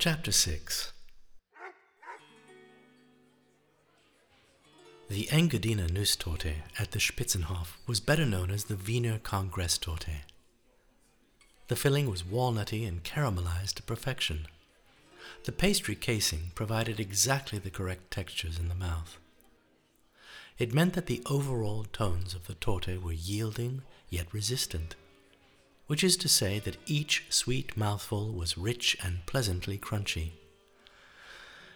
Chapter 6 The Engadiner Nusstorte at the Spitzenhof was better known as the Wiener Kongresstorte. The filling was walnutty and caramelized to perfection. The pastry casing provided exactly the correct textures in the mouth. It meant that the overall tones of the torte were yielding yet resistant which is to say that each sweet mouthful was rich and pleasantly crunchy.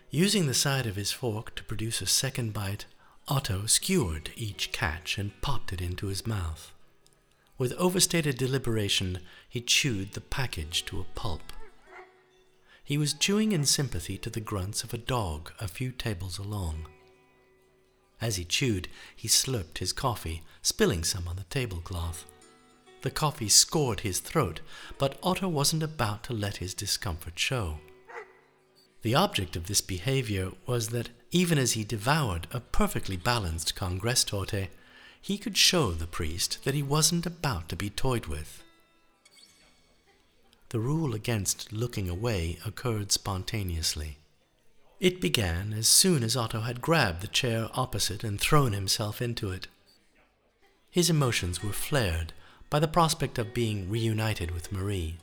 Using the side of his fork to produce a second bite, Otto skewered each catch and popped it into his mouth. With overstated deliberation, he chewed the package to a pulp. He was chewing in sympathy to the grunts of a dog a few tables along. As he chewed, he slurped his coffee, spilling some on the tablecloth. The coffee scored his throat, but Otto wasn't about to let his discomfort show. The object of this behavior was that even as he devoured a perfectly balanced Congress torte, he could show the priest that he wasn't about to be toyed with. The rule against looking away occurred spontaneously. It began as soon as Otto had grabbed the chair opposite and thrown himself into it. His emotions were flared by the prospect of being reunited with Marie.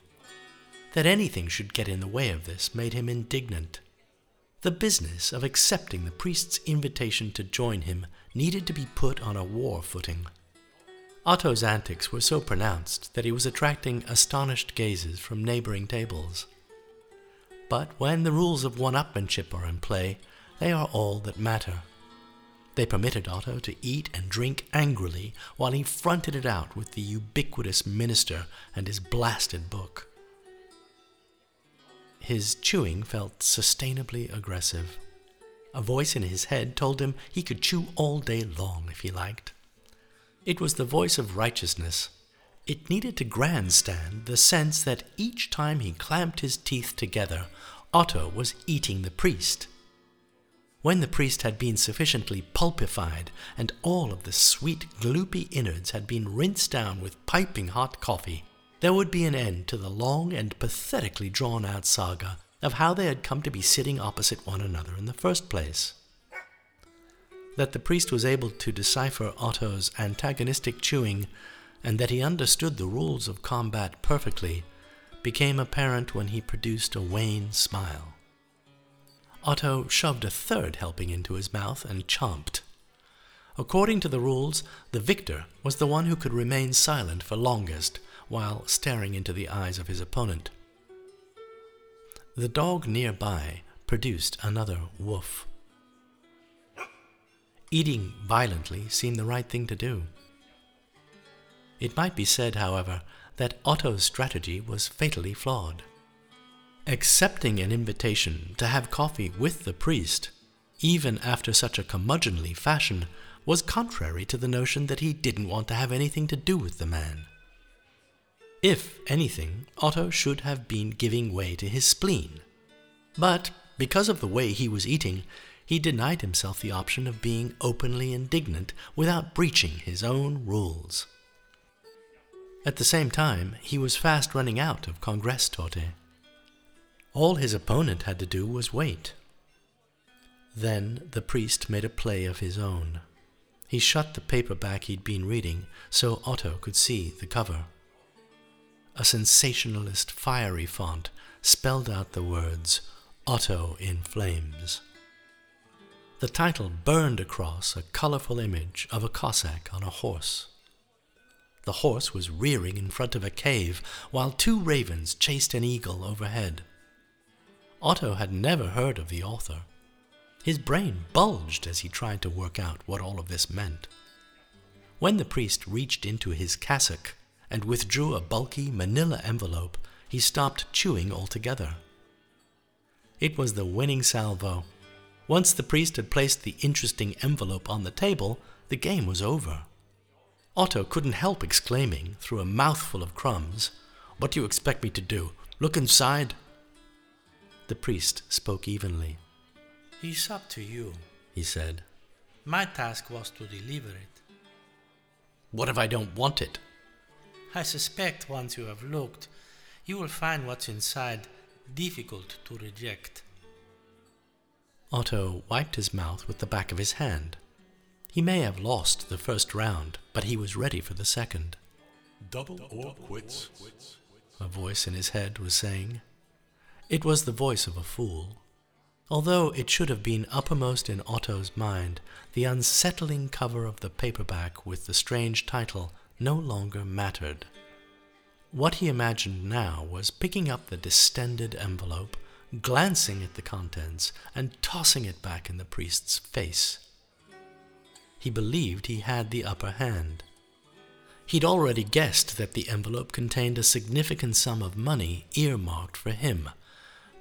That anything should get in the way of this made him indignant. The business of accepting the priest's invitation to join him needed to be put on a war footing. Otto's antics were so pronounced that he was attracting astonished gazes from neighboring tables. But when the rules of one upmanship are in play, they are all that matter. They permitted Otto to eat and drink angrily while he fronted it out with the ubiquitous minister and his blasted book. His chewing felt sustainably aggressive. A voice in his head told him he could chew all day long if he liked. It was the voice of righteousness. It needed to grandstand the sense that each time he clamped his teeth together, Otto was eating the priest when the priest had been sufficiently pulpified and all of the sweet, gloopy innards had been rinsed down with piping hot coffee, there would be an end to the long and pathetically drawn out saga of how they had come to be sitting opposite one another in the first place. That the priest was able to decipher Otto's antagonistic chewing and that he understood the rules of combat perfectly became apparent when he produced a wan smile. Otto shoved a third helping into his mouth and chomped. According to the rules, the victor was the one who could remain silent for longest while staring into the eyes of his opponent. The dog nearby produced another woof. Eating violently seemed the right thing to do. It might be said, however, that Otto's strategy was fatally flawed. Accepting an invitation to have coffee with the priest, even after such a curmudgeonly fashion, was contrary to the notion that he didn't want to have anything to do with the man. If anything, Otto should have been giving way to his spleen. But because of the way he was eating, he denied himself the option of being openly indignant without breaching his own rules. At the same time, he was fast running out of Congress torte. All his opponent had to do was wait. Then the priest made a play of his own. He shut the paperback he'd been reading so Otto could see the cover. A sensationalist, fiery font spelled out the words Otto in Flames. The title burned across a colorful image of a Cossack on a horse. The horse was rearing in front of a cave while two ravens chased an eagle overhead. Otto had never heard of the author. His brain bulged as he tried to work out what all of this meant. When the priest reached into his cassock and withdrew a bulky manila envelope, he stopped chewing altogether. It was the winning salvo. Once the priest had placed the interesting envelope on the table, the game was over. Otto couldn't help exclaiming, through a mouthful of crumbs, What do you expect me to do? Look inside? The priest spoke evenly. It's up to you, he said. My task was to deliver it. What if I don't want it? I suspect once you have looked, you will find what's inside difficult to reject. Otto wiped his mouth with the back of his hand. He may have lost the first round, but he was ready for the second. Double or quits. A voice in his head was saying. It was the voice of a fool. Although it should have been uppermost in Otto's mind, the unsettling cover of the paperback with the strange title no longer mattered. What he imagined now was picking up the distended envelope, glancing at the contents, and tossing it back in the priest's face. He believed he had the upper hand. He'd already guessed that the envelope contained a significant sum of money earmarked for him,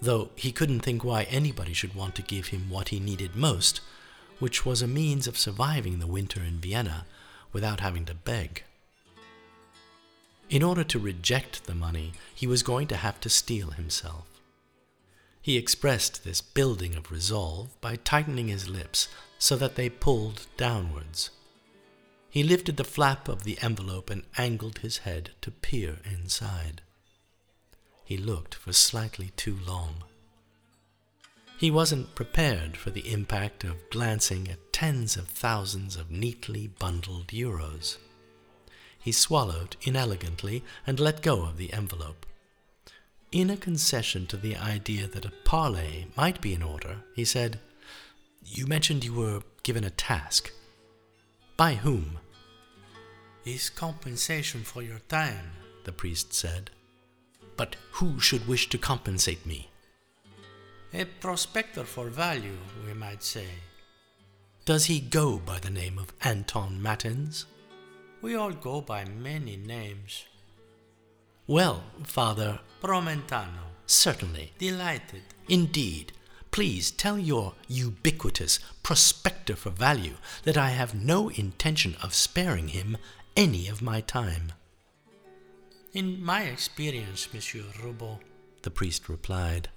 though he couldn't think why anybody should want to give him what he needed most, which was a means of surviving the winter in Vienna without having to beg. In order to reject the money, he was going to have to steel himself. He expressed this building of resolve by tightening his lips so that they pulled downwards. He lifted the flap of the envelope and angled his head to peer inside. He looked for slightly too long. He wasn't prepared for the impact of glancing at tens of thousands of neatly bundled euros. He swallowed inelegantly and let go of the envelope. In a concession to the idea that a parley might be in order, he said, You mentioned you were given a task. By whom? Is compensation for your time, the priest said. But who should wish to compensate me? A prospector for value, we might say. Does he go by the name of Anton Matins? We all go by many names. Well, Father. Promentano. Certainly. Delighted. Indeed. Please tell your ubiquitous prospector for value that I have no intention of sparing him any of my time. In my experience, Monsieur Roubaud, the priest replied,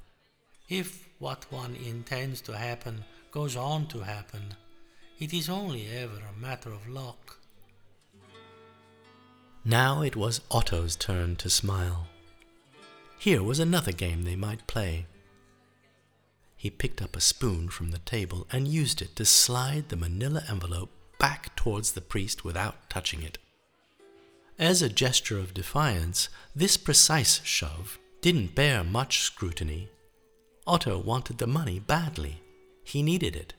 if what one intends to happen goes on to happen, it is only ever a matter of luck. Now it was Otto's turn to smile. Here was another game they might play. He picked up a spoon from the table and used it to slide the manila envelope back towards the priest without touching it. As a gesture of defiance, this precise shove didn't bear much scrutiny. Otto wanted the money badly. He needed it.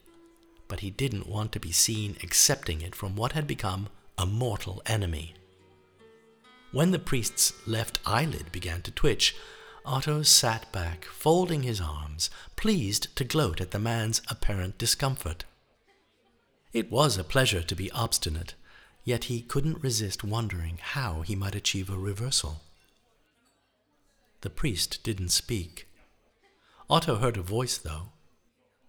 But he didn't want to be seen accepting it from what had become a mortal enemy. When the priest's left eyelid began to twitch, Otto sat back, folding his arms, pleased to gloat at the man's apparent discomfort. It was a pleasure to be obstinate, yet he couldn't resist wondering how he might achieve a reversal. The priest didn't speak. Otto heard a voice, though.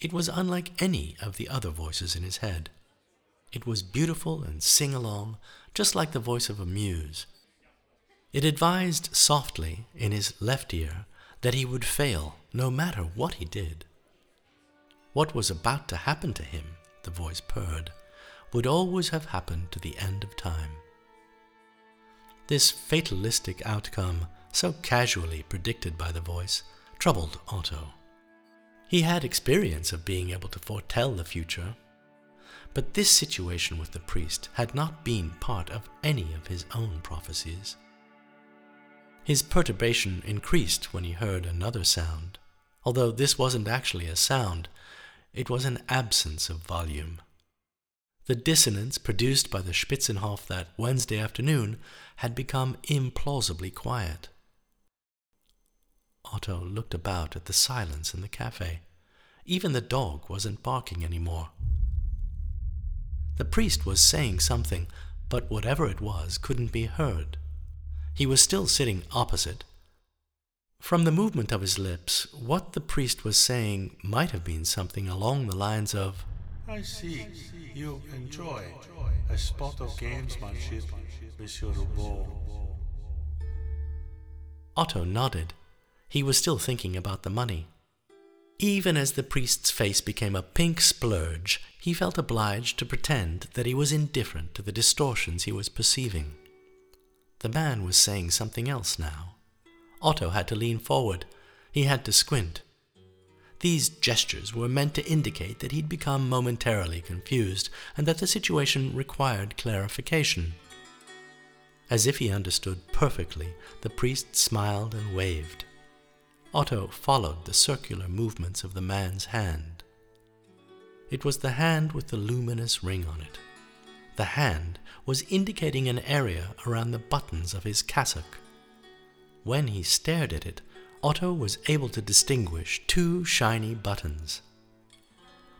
It was unlike any of the other voices in his head. It was beautiful and sing along, just like the voice of a muse. It advised softly in his left ear that he would fail no matter what he did. What was about to happen to him, the voice purred, would always have happened to the end of time. This fatalistic outcome, so casually predicted by the voice, troubled Otto. He had experience of being able to foretell the future, but this situation with the priest had not been part of any of his own prophecies. His perturbation increased when he heard another sound, although this wasn't actually a sound, it was an absence of volume. The dissonance produced by the Spitzenhof that Wednesday afternoon had become implausibly quiet. Otto looked about at the silence in the cafe. Even the dog wasn't barking anymore. The priest was saying something, but whatever it was couldn't be heard. He was still sitting opposite. From the movement of his lips, what the priest was saying might have been something along the lines of, I see. You enjoy a spot of gamesmanship, Monsieur Roubaud. Otto nodded. He was still thinking about the money. Even as the priest's face became a pink splurge, he felt obliged to pretend that he was indifferent to the distortions he was perceiving. The man was saying something else now. Otto had to lean forward. He had to squint. These gestures were meant to indicate that he'd become momentarily confused and that the situation required clarification. As if he understood perfectly, the priest smiled and waved. Otto followed the circular movements of the man's hand. It was the hand with the luminous ring on it. The hand was indicating an area around the buttons of his cassock. When he stared at it, Otto was able to distinguish two shiny buttons.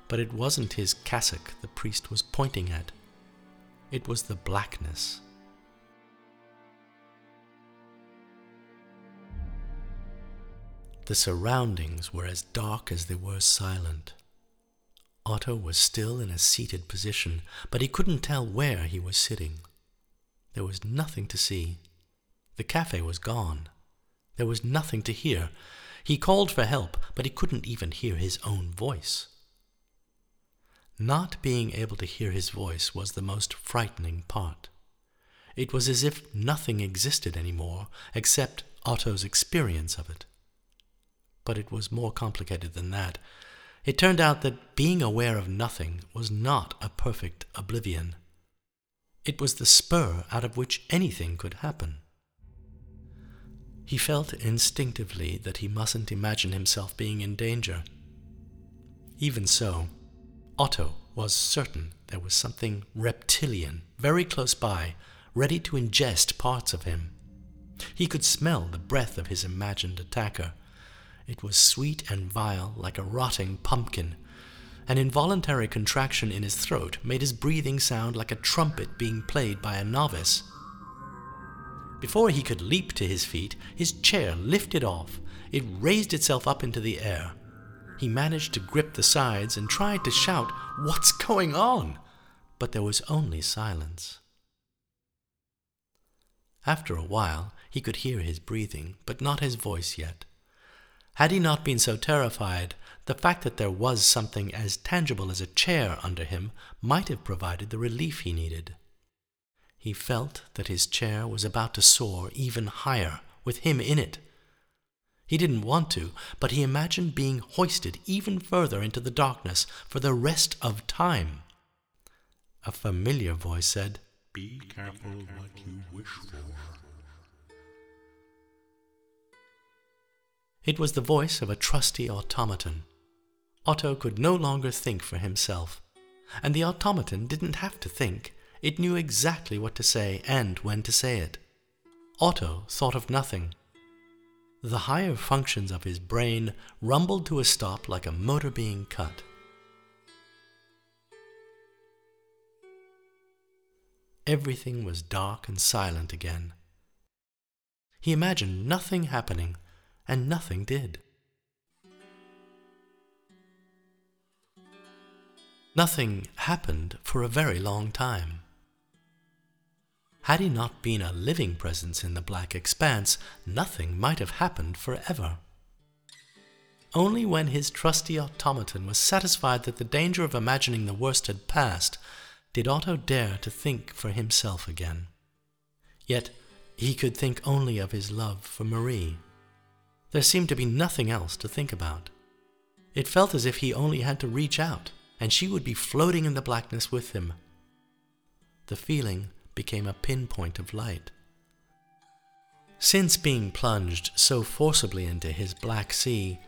But it wasn't his cassock the priest was pointing at. It was the blackness. The surroundings were as dark as they were silent. Otto was still in a seated position, but he couldn't tell where he was sitting. There was nothing to see. The cafe was gone. There was nothing to hear. He called for help, but he couldn't even hear his own voice. Not being able to hear his voice was the most frightening part. It was as if nothing existed any more except Otto's experience of it. But it was more complicated than that. It turned out that being aware of nothing was not a perfect oblivion. It was the spur out of which anything could happen. He felt instinctively that he mustn't imagine himself being in danger. Even so, Otto was certain there was something reptilian very close by, ready to ingest parts of him. He could smell the breath of his imagined attacker. It was sweet and vile like a rotting pumpkin. An involuntary contraction in his throat made his breathing sound like a trumpet being played by a novice. Before he could leap to his feet, his chair lifted off. It raised itself up into the air. He managed to grip the sides and tried to shout, What's going on? But there was only silence. After a while, he could hear his breathing, but not his voice yet. Had he not been so terrified, the fact that there was something as tangible as a chair under him might have provided the relief he needed. He felt that his chair was about to soar even higher, with him in it. He didn't want to, but he imagined being hoisted even further into the darkness for the rest of time. A familiar voice said, Be careful what you wish for. It was the voice of a trusty automaton. Otto could no longer think for himself, and the automaton didn't have to think. It knew exactly what to say and when to say it. Otto thought of nothing. The higher functions of his brain rumbled to a stop like a motor being cut. Everything was dark and silent again. He imagined nothing happening, and nothing did. Nothing happened for a very long time. Had he not been a living presence in the black expanse, nothing might have happened forever. Only when his trusty automaton was satisfied that the danger of imagining the worst had passed did Otto dare to think for himself again. Yet he could think only of his love for Marie. There seemed to be nothing else to think about. It felt as if he only had to reach out, and she would be floating in the blackness with him. The feeling became a pinpoint of light. Since being plunged so forcibly into his black sea,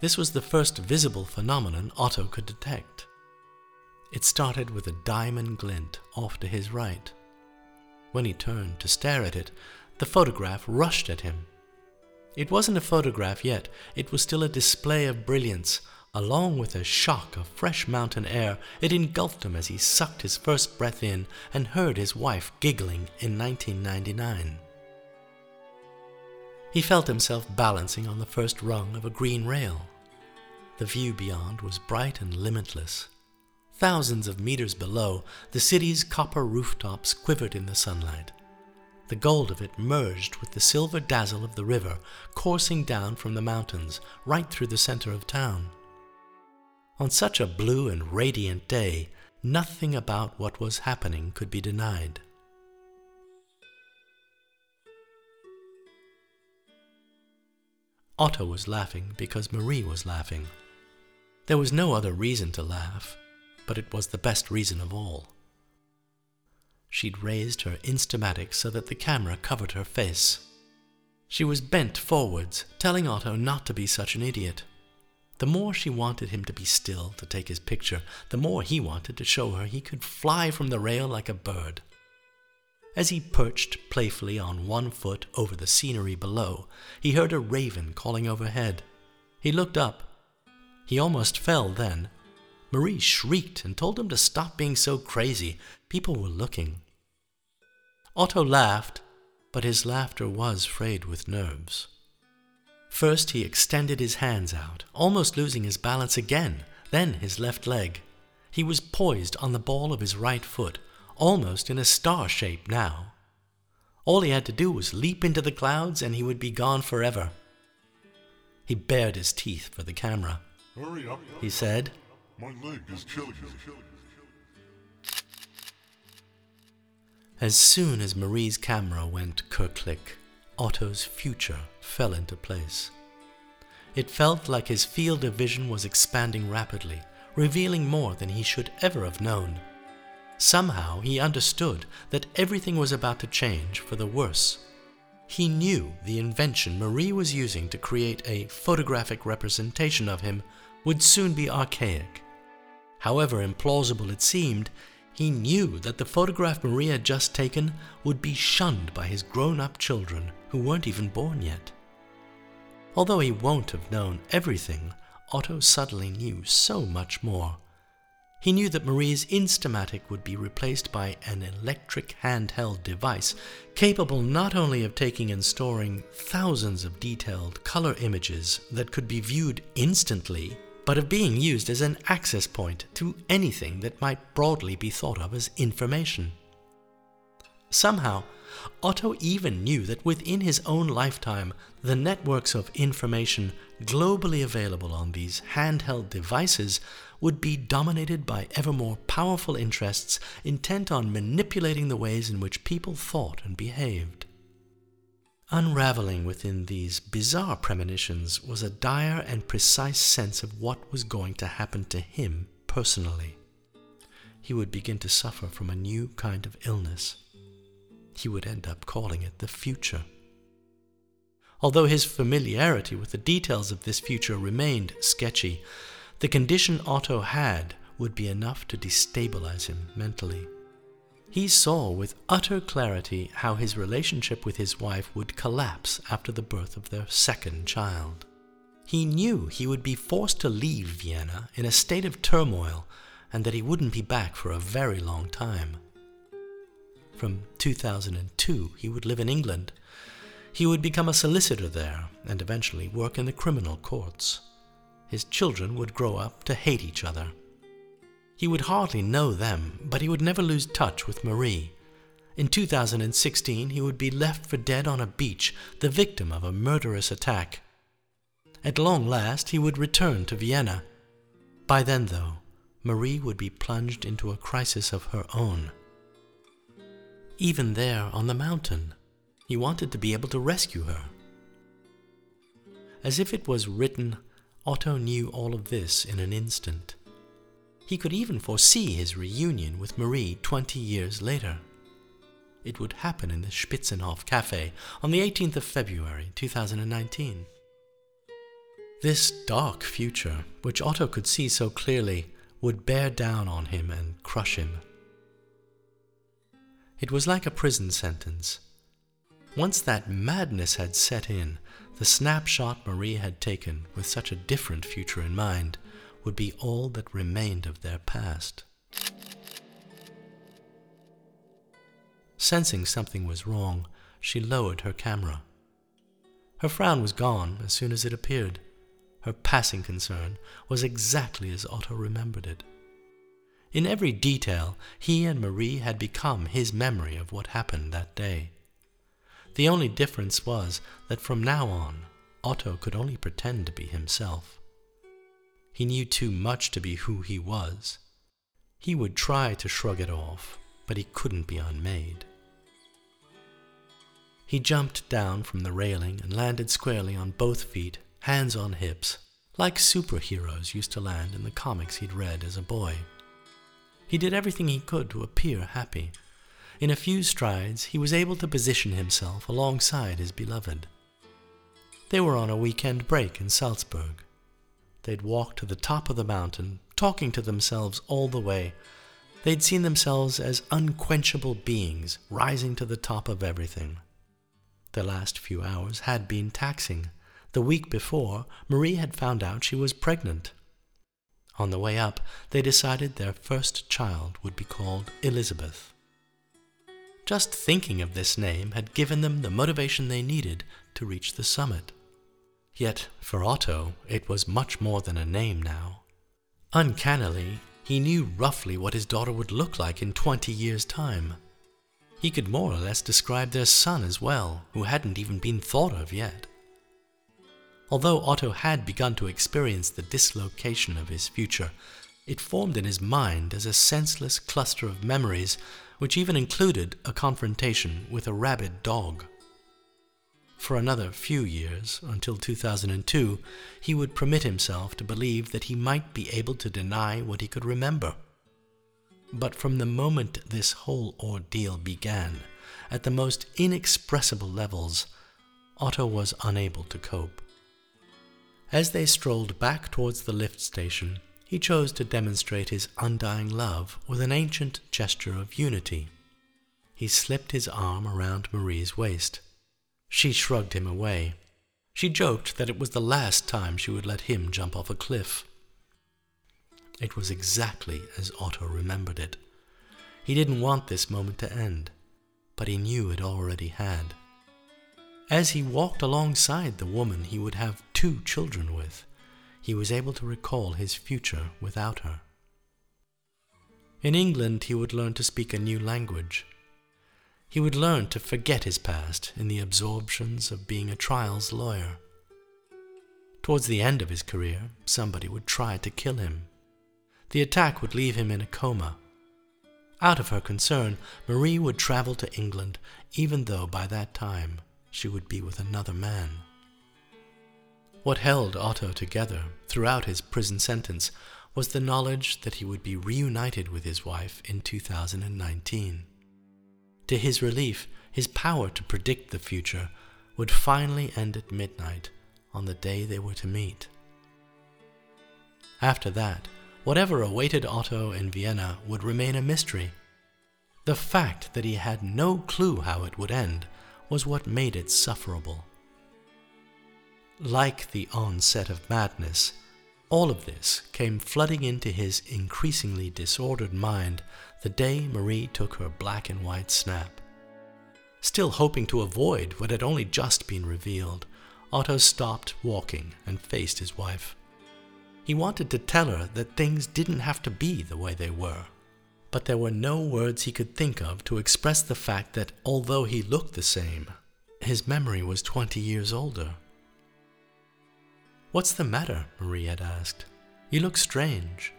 this was the first visible phenomenon Otto could detect. It started with a diamond glint off to his right. When he turned to stare at it, the photograph rushed at him. It wasn't a photograph yet, it was still a display of brilliance, Along with a shock of fresh mountain air, it engulfed him as he sucked his first breath in and heard his wife giggling in 1999. He felt himself balancing on the first rung of a green rail. The view beyond was bright and limitless. Thousands of meters below, the city's copper rooftops quivered in the sunlight. The gold of it merged with the silver dazzle of the river coursing down from the mountains right through the center of town. On such a blue and radiant day, nothing about what was happening could be denied. Otto was laughing because Marie was laughing. There was no other reason to laugh, but it was the best reason of all. She'd raised her instamatic so that the camera covered her face. She was bent forwards, telling Otto not to be such an idiot. The more she wanted him to be still to take his picture, the more he wanted to show her he could fly from the rail like a bird. As he perched playfully on one foot over the scenery below, he heard a raven calling overhead. He looked up. He almost fell then. Marie shrieked and told him to stop being so crazy. People were looking. Otto laughed, but his laughter was frayed with nerves. First, he extended his hands out, almost losing his balance again, then his left leg. He was poised on the ball of his right foot, almost in a star shape now. All he had to do was leap into the clouds and he would be gone forever. He bared his teeth for the camera. Hurry up, He said, my leg is killing me. As soon as Marie's camera went kerclick, Otto's future fell into place. It felt like his field of vision was expanding rapidly, revealing more than he should ever have known. Somehow he understood that everything was about to change for the worse. He knew the invention Marie was using to create a photographic representation of him would soon be archaic. However implausible it seemed, he knew that the photograph Marie had just taken would be shunned by his grown up children who weren't even born yet. Although he won't have known everything, Otto suddenly knew so much more. He knew that Marie's Instamatic would be replaced by an electric handheld device capable not only of taking and storing thousands of detailed color images that could be viewed instantly, but of being used as an access point to anything that might broadly be thought of as information. Somehow, Otto even knew that within his own lifetime, the networks of information globally available on these handheld devices would be dominated by ever more powerful interests intent on manipulating the ways in which people thought and behaved. Unraveling within these bizarre premonitions was a dire and precise sense of what was going to happen to him personally. He would begin to suffer from a new kind of illness. He would end up calling it the future. Although his familiarity with the details of this future remained sketchy, the condition Otto had would be enough to destabilize him mentally. He saw with utter clarity how his relationship with his wife would collapse after the birth of their second child. He knew he would be forced to leave Vienna in a state of turmoil and that he wouldn't be back for a very long time. From 2002, he would live in England. He would become a solicitor there and eventually work in the criminal courts. His children would grow up to hate each other. He would hardly know them, but he would never lose touch with Marie. In 2016, he would be left for dead on a beach, the victim of a murderous attack. At long last, he would return to Vienna. By then, though, Marie would be plunged into a crisis of her own. Even there on the mountain, he wanted to be able to rescue her. As if it was written, Otto knew all of this in an instant. He could even foresee his reunion with Marie 20 years later. It would happen in the Spitzenhof Cafe on the 18th of February 2019. This dark future, which Otto could see so clearly, would bear down on him and crush him. It was like a prison sentence. Once that madness had set in, the snapshot Marie had taken with such a different future in mind would be all that remained of their past. Sensing something was wrong, she lowered her camera. Her frown was gone as soon as it appeared. Her passing concern was exactly as Otto remembered it. In every detail, he and Marie had become his memory of what happened that day. The only difference was that from now on, Otto could only pretend to be himself. He knew too much to be who he was. He would try to shrug it off, but he couldn't be unmade. He jumped down from the railing and landed squarely on both feet hands on hips, like superheroes used to land in the comics he'd read as a boy. He did everything he could to appear happy. In a few strides, he was able to position himself alongside his beloved. They were on a weekend break in Salzburg. They'd walked to the top of the mountain, talking to themselves all the way. They'd seen themselves as unquenchable beings rising to the top of everything. The last few hours had been taxing. The week before, Marie had found out she was pregnant. On the way up, they decided their first child would be called Elizabeth. Just thinking of this name had given them the motivation they needed to reach the summit. Yet, for Otto, it was much more than a name now. Uncannily, he knew roughly what his daughter would look like in twenty years' time. He could more or less describe their son as well, who hadn't even been thought of yet. Although Otto had begun to experience the dislocation of his future, it formed in his mind as a senseless cluster of memories which even included a confrontation with a rabid dog. For another few years, until 2002, he would permit himself to believe that he might be able to deny what he could remember. But from the moment this whole ordeal began, at the most inexpressible levels, Otto was unable to cope. As they strolled back towards the lift station, he chose to demonstrate his undying love with an ancient gesture of unity. He slipped his arm around Marie's waist. She shrugged him away. She joked that it was the last time she would let him jump off a cliff. It was exactly as Otto remembered it. He didn't want this moment to end, but he knew it already had. As he walked alongside the woman he would have two children with, he was able to recall his future without her. In England, he would learn to speak a new language. He would learn to forget his past in the absorptions of being a trials lawyer. Towards the end of his career, somebody would try to kill him. The attack would leave him in a coma. Out of her concern, Marie would travel to England, even though by that time she would be with another man. What held Otto together throughout his prison sentence was the knowledge that he would be reunited with his wife in 2019. To his relief, his power to predict the future would finally end at midnight on the day they were to meet. After that, whatever awaited Otto in Vienna would remain a mystery. The fact that he had no clue how it would end was what made it sufferable. Like the onset of madness, all of this came flooding into his increasingly disordered mind the day Marie took her black and white snap. Still hoping to avoid what had only just been revealed, Otto stopped walking and faced his wife. He wanted to tell her that things didn't have to be the way they were but there were no words he could think of to express the fact that although he looked the same, his memory was twenty years older. What's the matter? Marie had asked. You look strange.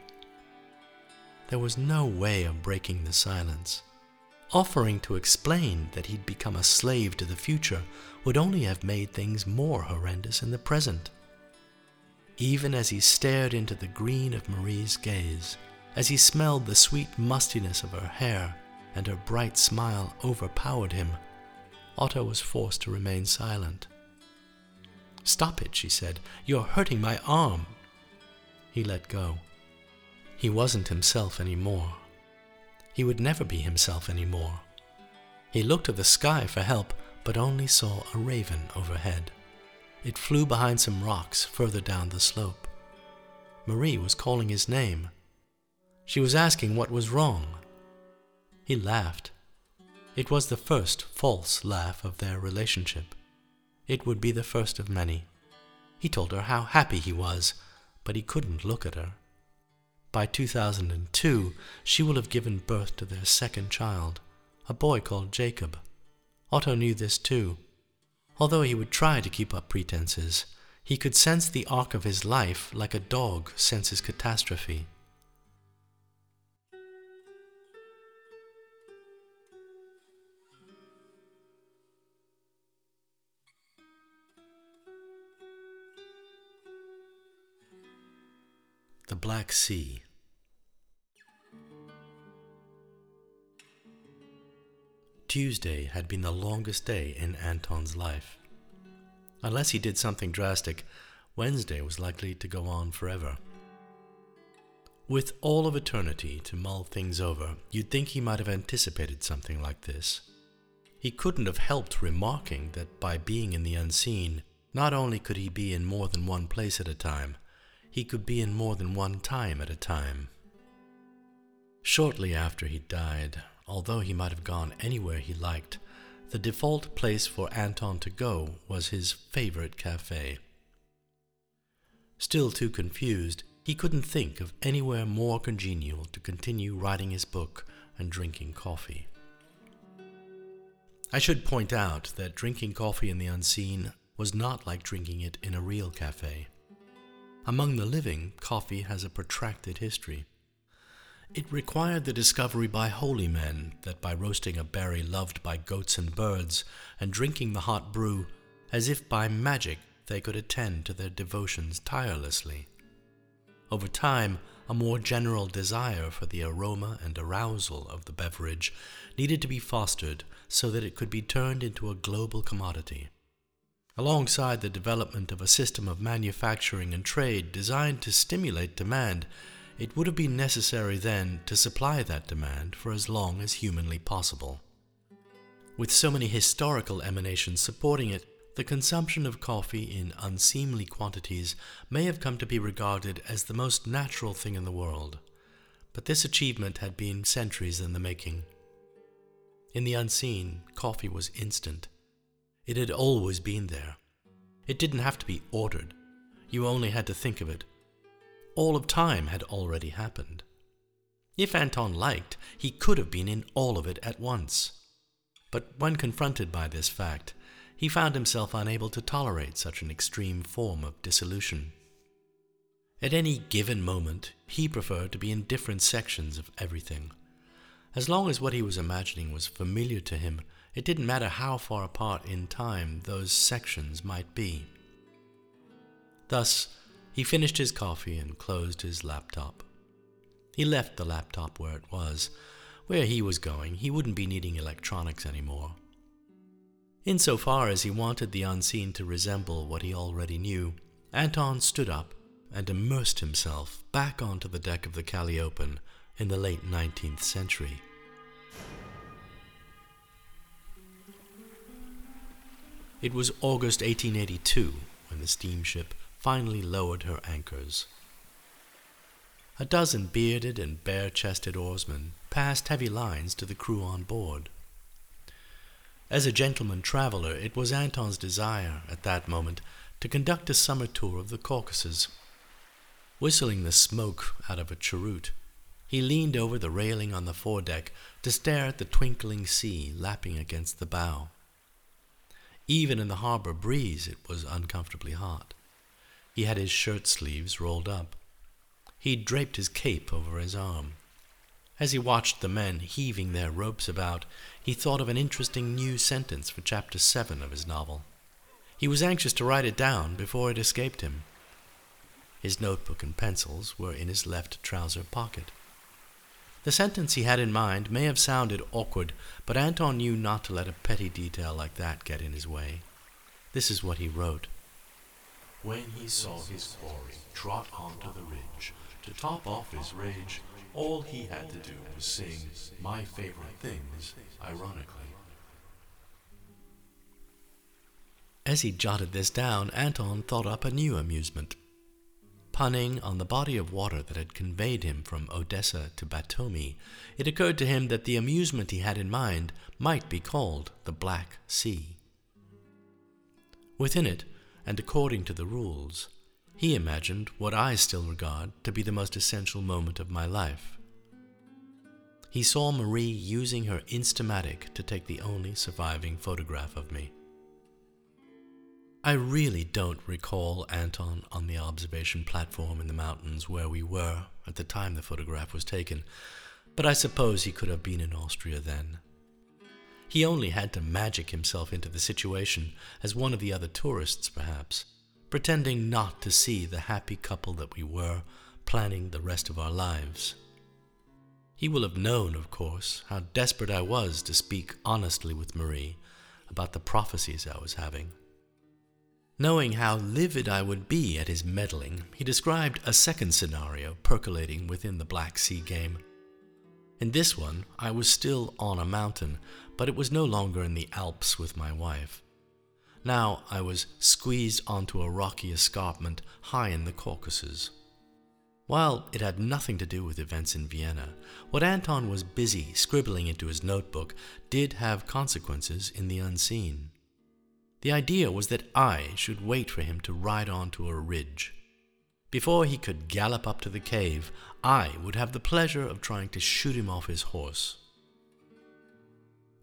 There was no way of breaking the silence. Offering to explain that he'd become a slave to the future would only have made things more horrendous in the present. Even as he stared into the green of Marie's gaze, as he smelled the sweet mustiness of her hair and her bright smile overpowered him, Otto was forced to remain silent. Stop it, she said. You're hurting my arm. He let go. He wasn't himself any more. He would never be himself any more. He looked to the sky for help, but only saw a raven overhead. It flew behind some rocks further down the slope. Marie was calling his name, she was asking what was wrong. He laughed. It was the first false laugh of their relationship. It would be the first of many. He told her how happy he was, but he couldn't look at her. By 2002, she will have given birth to their second child, a boy called Jacob. Otto knew this too. Although he would try to keep up pretenses, he could sense the arc of his life like a dog senses catastrophe. The Black Sea. Tuesday had been the longest day in Anton's life. Unless he did something drastic, Wednesday was likely to go on forever. With all of eternity to mull things over, you'd think he might have anticipated something like this. He couldn't have helped remarking that by being in the unseen, not only could he be in more than one place at a time, he could be in more than one time at a time. Shortly after he died, although he might have gone anywhere he liked, the default place for Anton to go was his favorite cafe. Still too confused, he couldn't think of anywhere more congenial to continue writing his book and drinking coffee. I should point out that drinking coffee in the unseen was not like drinking it in a real cafe. Among the living, coffee has a protracted history. It required the discovery by holy men that by roasting a berry loved by goats and birds, and drinking the hot brew, as if by magic they could attend to their devotions tirelessly. Over time, a more general desire for the aroma and arousal of the beverage needed to be fostered so that it could be turned into a global commodity. Alongside the development of a system of manufacturing and trade designed to stimulate demand, it would have been necessary then to supply that demand for as long as humanly possible. With so many historical emanations supporting it, the consumption of coffee in unseemly quantities may have come to be regarded as the most natural thing in the world. But this achievement had been centuries in the making. In the unseen, coffee was instant. It had always been there. It didn't have to be ordered. You only had to think of it all of time had already happened. If Anton liked, he could have been in all of it at once. But when confronted by this fact, he found himself unable to tolerate such an extreme form of dissolution. At any given moment, he preferred to be in different sections of everything. As long as what he was imagining was familiar to him, it didn't matter how far apart in time those sections might be. Thus, he finished his coffee and closed his laptop. He left the laptop where it was. Where he was going, he wouldn't be needing electronics anymore. Insofar as he wanted the unseen to resemble what he already knew, Anton stood up and immersed himself back onto the deck of the Calliope in the late 19th century. It was August 1882 when the steamship finally lowered her anchors. A dozen bearded and bare chested oarsmen passed heavy lines to the crew on board. As a gentleman traveler, it was Anton's desire, at that moment, to conduct a summer tour of the Caucasus. Whistling the smoke out of a cheroot, he leaned over the railing on the foredeck to stare at the twinkling sea lapping against the bow. Even in the harbor breeze it was uncomfortably hot. He had his shirt sleeves rolled up. He draped his cape over his arm. As he watched the men heaving their ropes about, he thought of an interesting new sentence for chapter seven of his novel. He was anxious to write it down before it escaped him. His notebook and pencils were in his left trouser pocket. The sentence he had in mind may have sounded awkward, but Anton knew not to let a petty detail like that get in his way. This is what he wrote. When he saw his quarry trot onto the ridge to top off his rage, all he had to do was sing My Favorite Things, ironically. As he jotted this down, Anton thought up a new amusement. Punning on the body of water that had conveyed him from Odessa to Batumi, it occurred to him that the amusement he had in mind might be called the Black Sea. Within it, and according to the rules, he imagined what I still regard to be the most essential moment of my life. He saw Marie using her Instamatic to take the only surviving photograph of me. I really don't recall Anton on the observation platform in the mountains where we were at the time the photograph was taken, but I suppose he could have been in Austria then. He only had to magic himself into the situation as one of the other tourists, perhaps, pretending not to see the happy couple that we were, planning the rest of our lives. He will have known, of course, how desperate I was to speak honestly with Marie about the prophecies I was having. Knowing how livid I would be at his meddling, he described a second scenario percolating within the Black Sea game. In this one, I was still on a mountain, but it was no longer in the Alps with my wife. Now I was squeezed onto a rocky escarpment high in the Caucasus. While it had nothing to do with events in Vienna, what Anton was busy scribbling into his notebook did have consequences in the unseen. The idea was that I should wait for him to ride on to a ridge. Before he could gallop up to the cave, I would have the pleasure of trying to shoot him off his horse.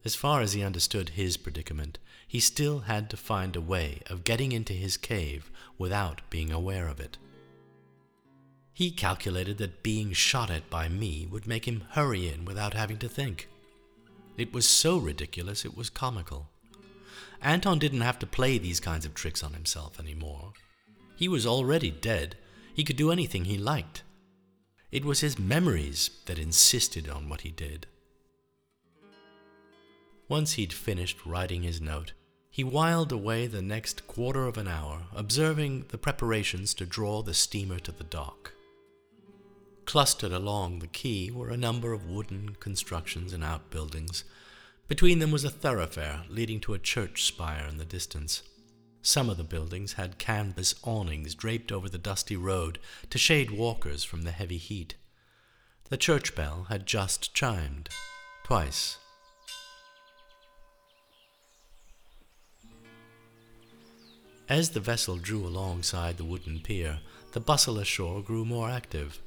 As far as he understood his predicament, he still had to find a way of getting into his cave without being aware of it. He calculated that being shot at by me would make him hurry in without having to think. It was so ridiculous it was comical. Anton didn't have to play these kinds of tricks on himself anymore. He was already dead. He could do anything he liked. It was his memories that insisted on what he did. Once he'd finished writing his note, he whiled away the next quarter of an hour observing the preparations to draw the steamer to the dock. Clustered along the quay were a number of wooden constructions and outbuildings. Between them was a thoroughfare leading to a church spire in the distance. Some of the buildings had canvas awnings draped over the dusty road to shade walkers from the heavy heat. The church bell had just chimed, twice. As the vessel drew alongside the wooden pier, the bustle ashore grew more active.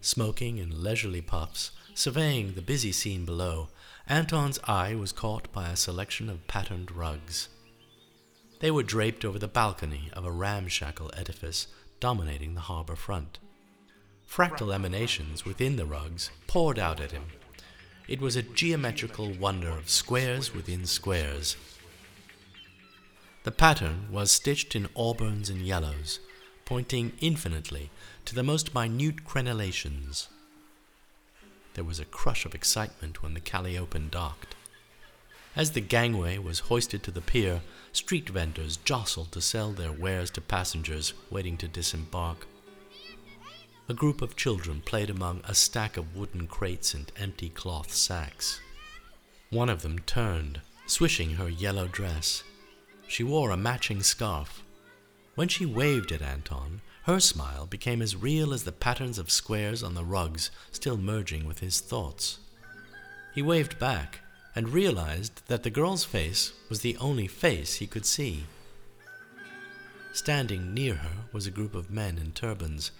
Smoking in leisurely puffs, surveying the busy scene below, Anton's eye was caught by a selection of patterned rugs. They were draped over the balcony of a ramshackle edifice dominating the harbor front. Fractal emanations within the rugs poured out at him. It was a geometrical wonder of squares within squares. The pattern was stitched in auburns and yellows, pointing infinitely to the most minute crenellations. There was a crush of excitement when the Calliope docked. As the gangway was hoisted to the pier, street vendors jostled to sell their wares to passengers waiting to disembark. A group of children played among a stack of wooden crates and empty cloth sacks. One of them turned, swishing her yellow dress. She wore a matching scarf. When she waved at Anton, her smile became as real as the patterns of squares on the rugs still merging with his thoughts. He waved back and realized that the girl's face was the only face he could see. Standing near her was a group of men in turbans.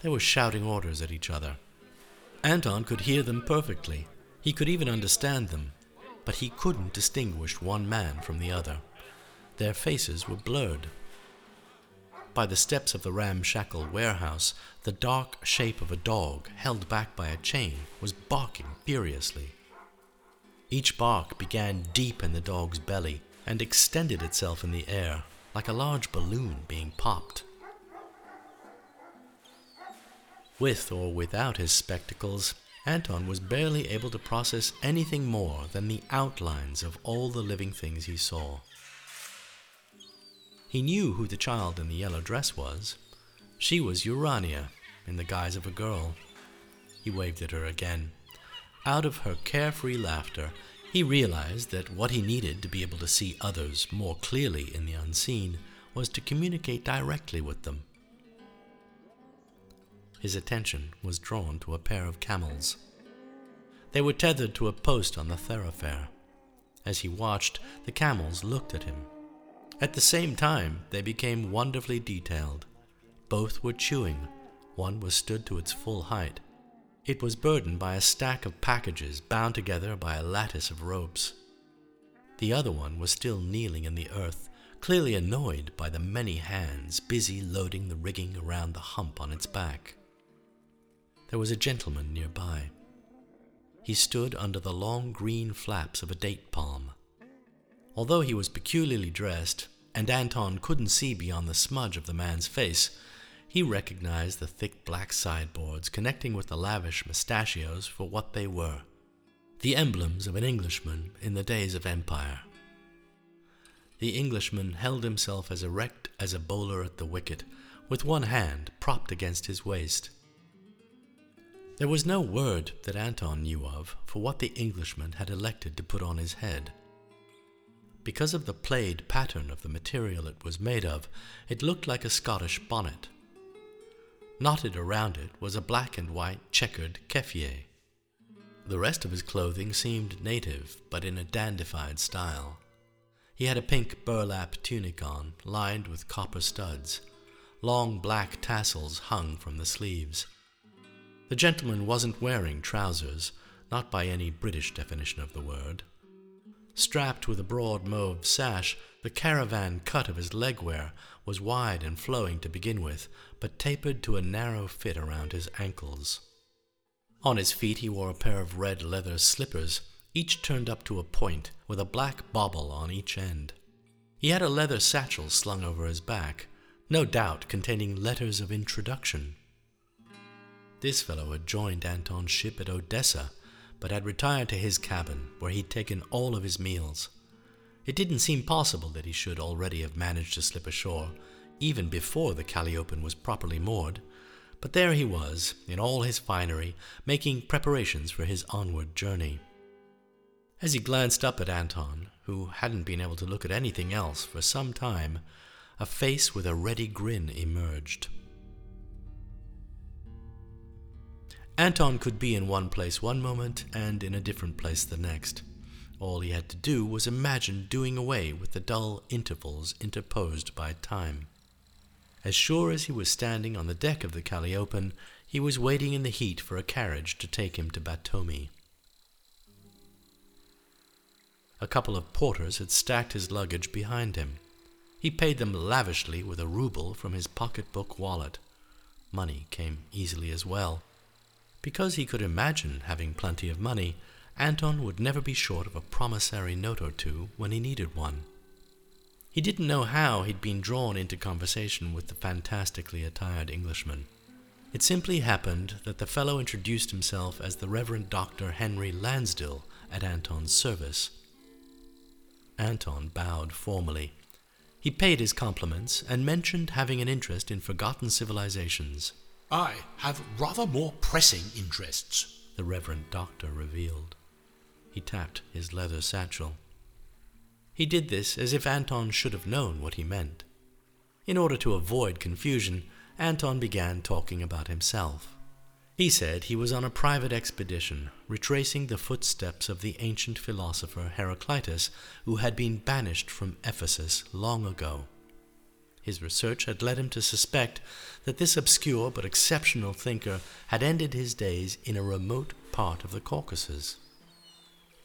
They were shouting orders at each other. Anton could hear them perfectly. He could even understand them, but he couldn't distinguish one man from the other. Their faces were blurred. By the steps of the ramshackle warehouse, the dark shape of a dog, held back by a chain, was barking furiously. Each bark began deep in the dog's belly and extended itself in the air, like a large balloon being popped. With or without his spectacles, Anton was barely able to process anything more than the outlines of all the living things he saw. He knew who the child in the yellow dress was. She was Urania, in the guise of a girl. He waved at her again. Out of her carefree laughter, he realized that what he needed to be able to see others more clearly in the unseen was to communicate directly with them. His attention was drawn to a pair of camels. They were tethered to a post on the thoroughfare. As he watched, the camels looked at him. At the same time, they became wonderfully detailed. Both were chewing. One was stood to its full height. It was burdened by a stack of packages bound together by a lattice of ropes. The other one was still kneeling in the earth, clearly annoyed by the many hands busy loading the rigging around the hump on its back. There was a gentleman nearby. He stood under the long green flaps of a date palm. Although he was peculiarly dressed, and Anton couldn't see beyond the smudge of the man's face, He recognized the thick black sideboards connecting with the lavish mustachios for what they were the emblems of an Englishman in the days of empire. The Englishman held himself as erect as a bowler at the wicket, with one hand propped against his waist. There was no word that Anton knew of for what the Englishman had elected to put on his head. Because of the plaid pattern of the material it was made of, it looked like a Scottish bonnet. Knotted around it was a black and white checkered keffiyeh. The rest of his clothing seemed native, but in a dandified style. He had a pink burlap tunic on, lined with copper studs. Long black tassels hung from the sleeves. The gentleman wasn't wearing trousers, not by any British definition of the word. Strapped with a broad mauve sash, the caravan cut of his legwear was wide and flowing to begin with, but tapered to a narrow fit around his ankles. On his feet he wore a pair of red leather slippers, each turned up to a point, with a black bauble on each end. He had a leather satchel slung over his back, no doubt containing letters of introduction. This fellow had joined Anton's ship at Odessa, but had retired to his cabin, where he'd taken all of his meals. It didn't seem possible that he should already have managed to slip ashore, even before the Calliope was properly moored, but there he was, in all his finery, making preparations for his onward journey. As he glanced up at Anton, who hadn't been able to look at anything else for some time, a face with a ready grin emerged. Anton could be in one place one moment and in a different place the next. All he had to do was imagine doing away with the dull intervals interposed by time. As sure as he was standing on the deck of the Calliope, he was waiting in the heat for a carriage to take him to Batumi. A couple of porters had stacked his luggage behind him. He paid them lavishly with a rouble from his pocketbook wallet. Money came easily as well. Because he could imagine having plenty of money, Anton would never be short of a promissory note or two when he needed one. He didn't know how he'd been drawn into conversation with the fantastically attired Englishman. It simply happened that the fellow introduced himself as the Reverend Dr. Henry Lansdell at Anton's service. Anton bowed formally. He paid his compliments and mentioned having an interest in forgotten civilizations. I have rather more pressing interests, the Reverend Doctor revealed. He tapped his leather satchel. He did this as if Anton should have known what he meant. In order to avoid confusion, Anton began talking about himself. He said he was on a private expedition, retracing the footsteps of the ancient philosopher Heraclitus, who had been banished from Ephesus long ago. His research had led him to suspect that this obscure but exceptional thinker had ended his days in a remote part of the Caucasus.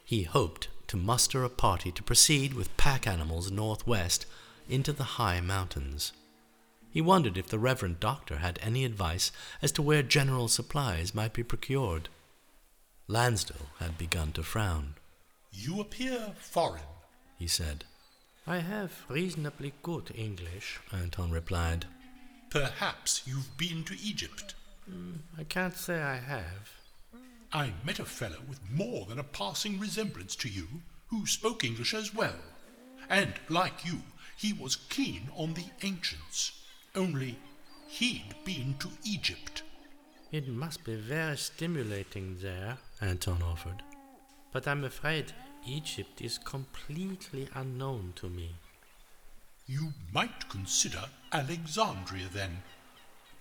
He hoped to muster a party to proceed with pack animals northwest into the high mountains. He wondered if the Reverend Doctor had any advice as to where general supplies might be procured. Lansdell had begun to frown. You appear foreign, he said. I have reasonably good English, Anton replied. Perhaps you've been to Egypt. Mm, I can't say I have. I met a fellow with more than a passing resemblance to you, who spoke English as well. And, like you, he was keen on the ancients. Only he'd been to Egypt. It must be very stimulating there, Anton offered. But I'm afraid Egypt is completely unknown to me. You might consider Alexandria then.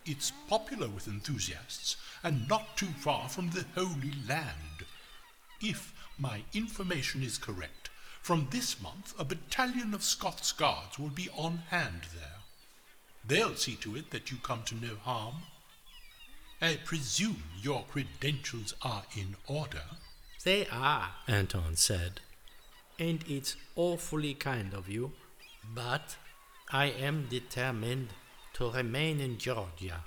It's popular with enthusiasts and not too far from the Holy Land. If my information is correct, from this month a battalion of Scots Guards will be on hand there. They'll see to it that you come to no harm. I presume your credentials are in order. They are, ah. Anton said. And it's awfully kind of you, but I am determined to remain in Georgia.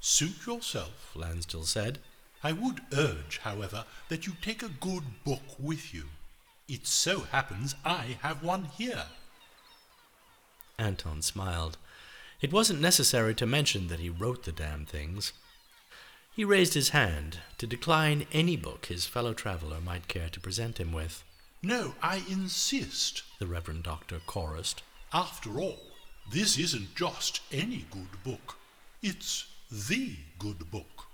Suit yourself, Lansdell said. I would urge, however, that you take a good book with you. It so happens I have one here. Anton smiled. It wasn't necessary to mention that he wrote the damn things. He raised his hand to decline any book his fellow traveler might care to present him with. No, I insist. The Reverend Doctor chorused. After all, this isn't just any good book. It's the good book.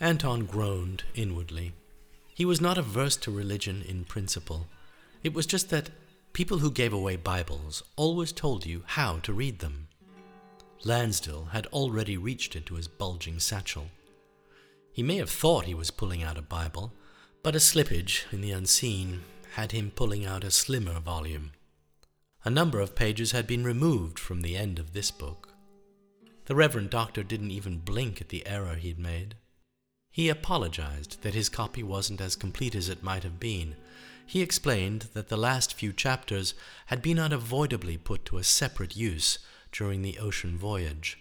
Anton groaned inwardly. He was not averse to religion in principle. It was just that people who gave away Bibles always told you how to read them. Lansdell had already reached into his bulging satchel. He may have thought he was pulling out a Bible, but a slippage in the unseen had him pulling out a slimmer volume. A number of pages had been removed from the end of this book. The Reverend Doctor didn't even blink at the error he'd made. He apologized that his copy wasn't as complete as it might have been. He explained that the last few chapters had been unavoidably put to a separate use during the ocean voyage.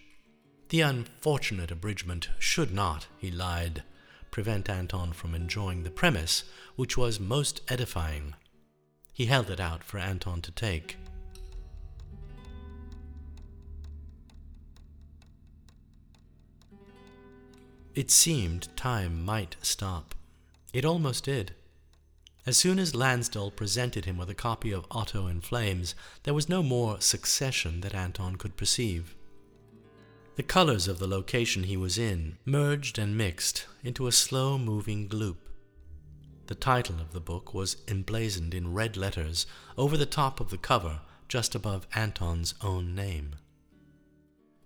The unfortunate abridgment should not, he lied, prevent Anton from enjoying the premise, which was most edifying. He held it out for Anton to take. It seemed time might stop. It almost did. As soon as Lansdell presented him with a copy of Otto in Flames, there was no more succession that Anton could perceive. The colors of the location he was in merged and mixed into a slow moving gloop. The title of the book was emblazoned in red letters over the top of the cover, just above Anton's own name.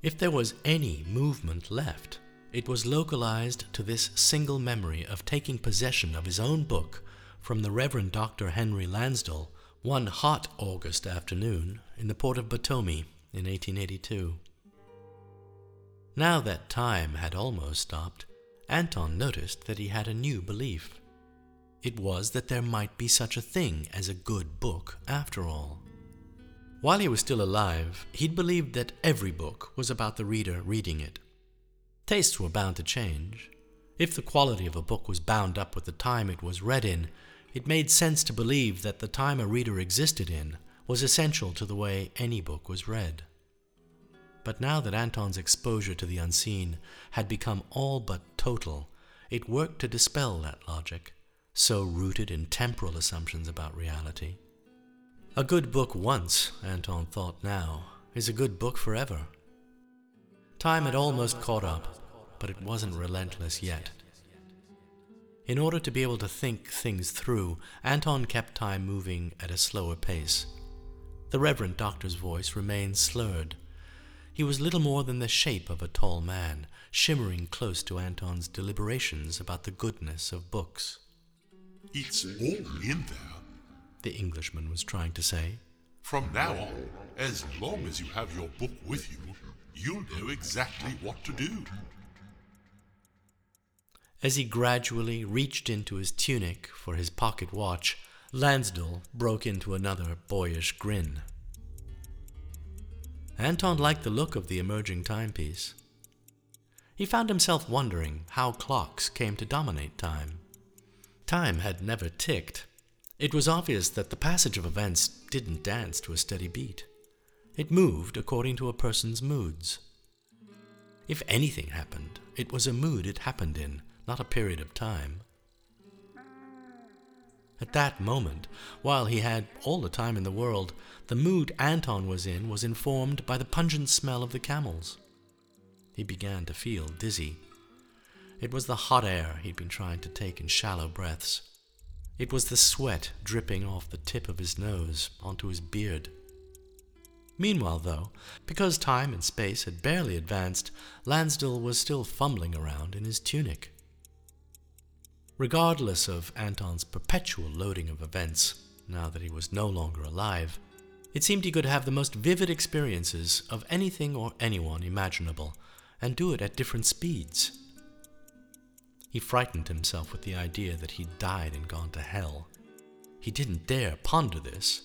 If there was any movement left, it was localized to this single memory of taking possession of his own book from the Reverend Dr. Henry Lansdell one hot August afternoon in the port of Batumi in 1882. Now that time had almost stopped, Anton noticed that he had a new belief. It was that there might be such a thing as a good book after all. While he was still alive, he'd believed that every book was about the reader reading it. Tastes were bound to change. If the quality of a book was bound up with the time it was read in, it made sense to believe that the time a reader existed in was essential to the way any book was read. But now that Anton's exposure to the unseen had become all but total, it worked to dispel that logic, so rooted in temporal assumptions about reality. A good book once, Anton thought now, is a good book forever. Time had almost caught up, but it wasn't relentless yet. In order to be able to think things through, Anton kept time moving at a slower pace. The Reverend Doctor's voice remained slurred. He was little more than the shape of a tall man, shimmering close to Anton's deliberations about the goodness of books. It's all in there. The Englishman was trying to say. From now on, as long as you have your book with you, you'll know exactly what to do. As he gradually reached into his tunic for his pocket watch, Lansdell broke into another boyish grin. Anton liked the look of the emerging timepiece. He found himself wondering how clocks came to dominate time. Time had never ticked. It was obvious that the passage of events didn't dance to a steady beat. It moved according to a person's moods. If anything happened, it was a mood it happened in, not a period of time. At that moment, while he had all the time in the world, the mood Anton was in was informed by the pungent smell of the camels. He began to feel dizzy. It was the hot air he'd been trying to take in shallow breaths. It was the sweat dripping off the tip of his nose onto his beard. Meanwhile, though, because time and space had barely advanced, Lansdell was still fumbling around in his tunic. Regardless of Anton's perpetual loading of events, now that he was no longer alive, it seemed he could have the most vivid experiences of anything or anyone imaginable, and do it at different speeds. He frightened himself with the idea that he'd died and gone to hell. He didn't dare ponder this,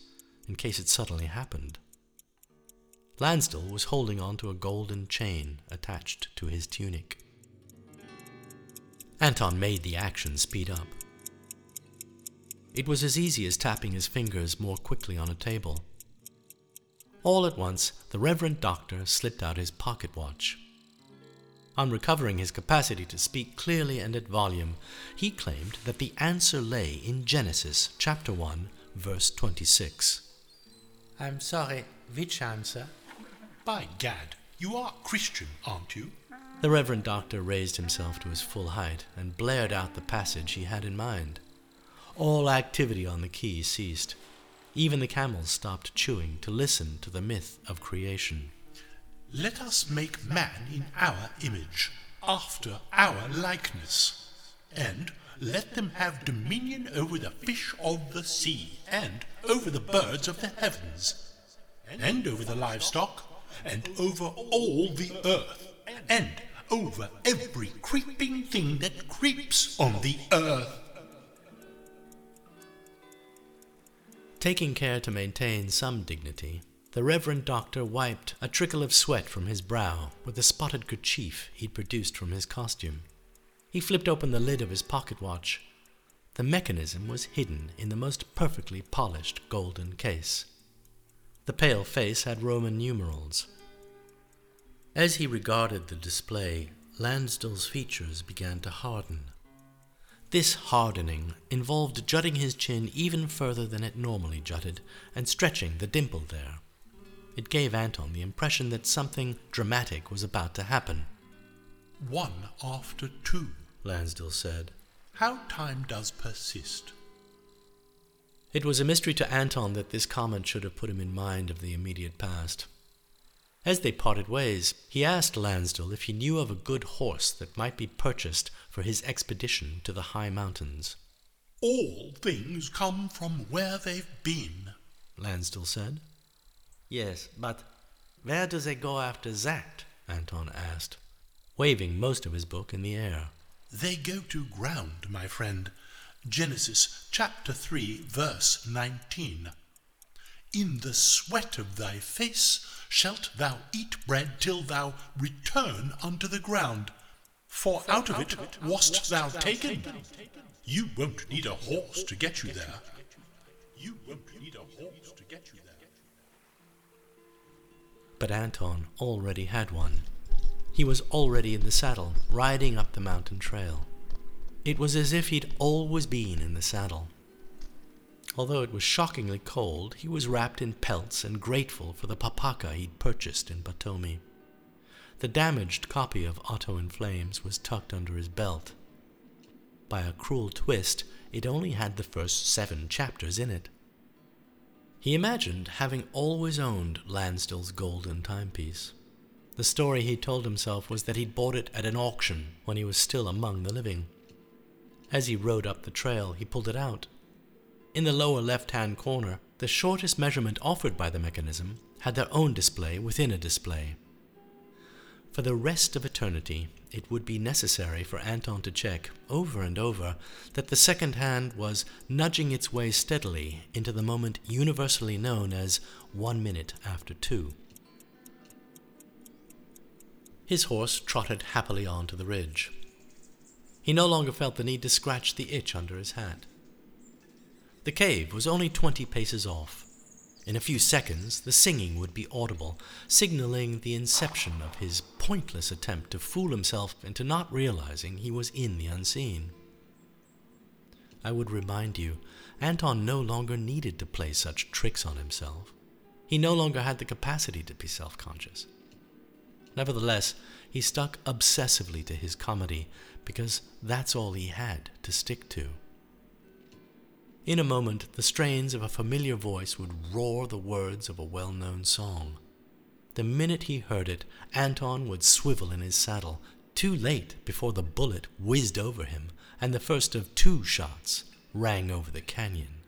in case it suddenly happened. Lansdell was holding on to a golden chain attached to his tunic. Anton made the action speed up. It was as easy as tapping his fingers more quickly on a table. All at once, the Reverend Doctor slipped out his pocket watch. On recovering his capacity to speak clearly and at volume, he claimed that the answer lay in Genesis chapter 1, verse 26. I'm sorry, which answer? By gad, you are Christian, aren't you? The Reverend Doctor raised himself to his full height and blared out the passage he had in mind. All activity on the quay ceased. Even the camels stopped chewing to listen to the myth of creation. Let us make man in our image, after our likeness, and let them have dominion over the fish of the sea, and over the birds of the heavens, and over the livestock, and over all the earth, and over every creeping thing that creeps on the earth. Taking care to maintain some dignity, the Reverend Doctor wiped a trickle of sweat from his brow with the spotted kerchief he'd produced from his costume. He flipped open the lid of his pocket watch. The mechanism was hidden in the most perfectly polished golden case. The pale face had Roman numerals. As he regarded the display, Lansdell's features began to harden. This hardening involved jutting his chin even further than it normally jutted and stretching the dimple there. It gave Anton the impression that something dramatic was about to happen. One after two, Lansdell said. How time does persist. It was a mystery to Anton that this comment should have put him in mind of the immediate past. As they parted ways, he asked Lansdell if he knew of a good horse that might be purchased for his expedition to the high mountains. All things come from where they've been, Lansdell said. Yes, but where do they go after that? Anton asked, waving most of his book in the air. They go to ground, my friend. Genesis chapter 3, verse 19. In the sweat of thy face shalt thou eat bread till thou return unto the ground. For out of it wast thou taken. You won't need a horse to get you there. You won't need a horse to get you there. But Anton already had one. He was already in the saddle, riding up the mountain trail. It was as if he'd always been in the saddle. Although it was shockingly cold, he was wrapped in pelts and grateful for the papakha he'd purchased in Batumi. The damaged copy of Otto in Flames was tucked under his belt. By a cruel twist, it only had the first seven chapters in it. He imagined having always owned Lansdell's golden timepiece. The story he told himself was that he'd bought it at an auction when he was still among the living. As he rode up the trail, he pulled it out. In the lower left hand corner, the shortest measurement offered by the mechanism had their own display within a display. For the rest of eternity, it would be necessary for Anton to check, over and over, that the second hand was nudging its way steadily into the moment universally known as one minute after two. His horse trotted happily on to the ridge. He no longer felt the need to scratch the itch under his hat. The cave was only twenty paces off. In a few seconds, the singing would be audible, signaling the inception of his pointless attempt to fool himself into not realizing he was in the unseen. I would remind you, Anton no longer needed to play such tricks on himself. He no longer had the capacity to be self conscious. Nevertheless, he stuck obsessively to his comedy because that's all he had to stick to. In a moment, the strains of a familiar voice would roar the words of a well known song. The minute he heard it, Anton would swivel in his saddle, too late before the bullet whizzed over him and the first of two shots rang over the canyon.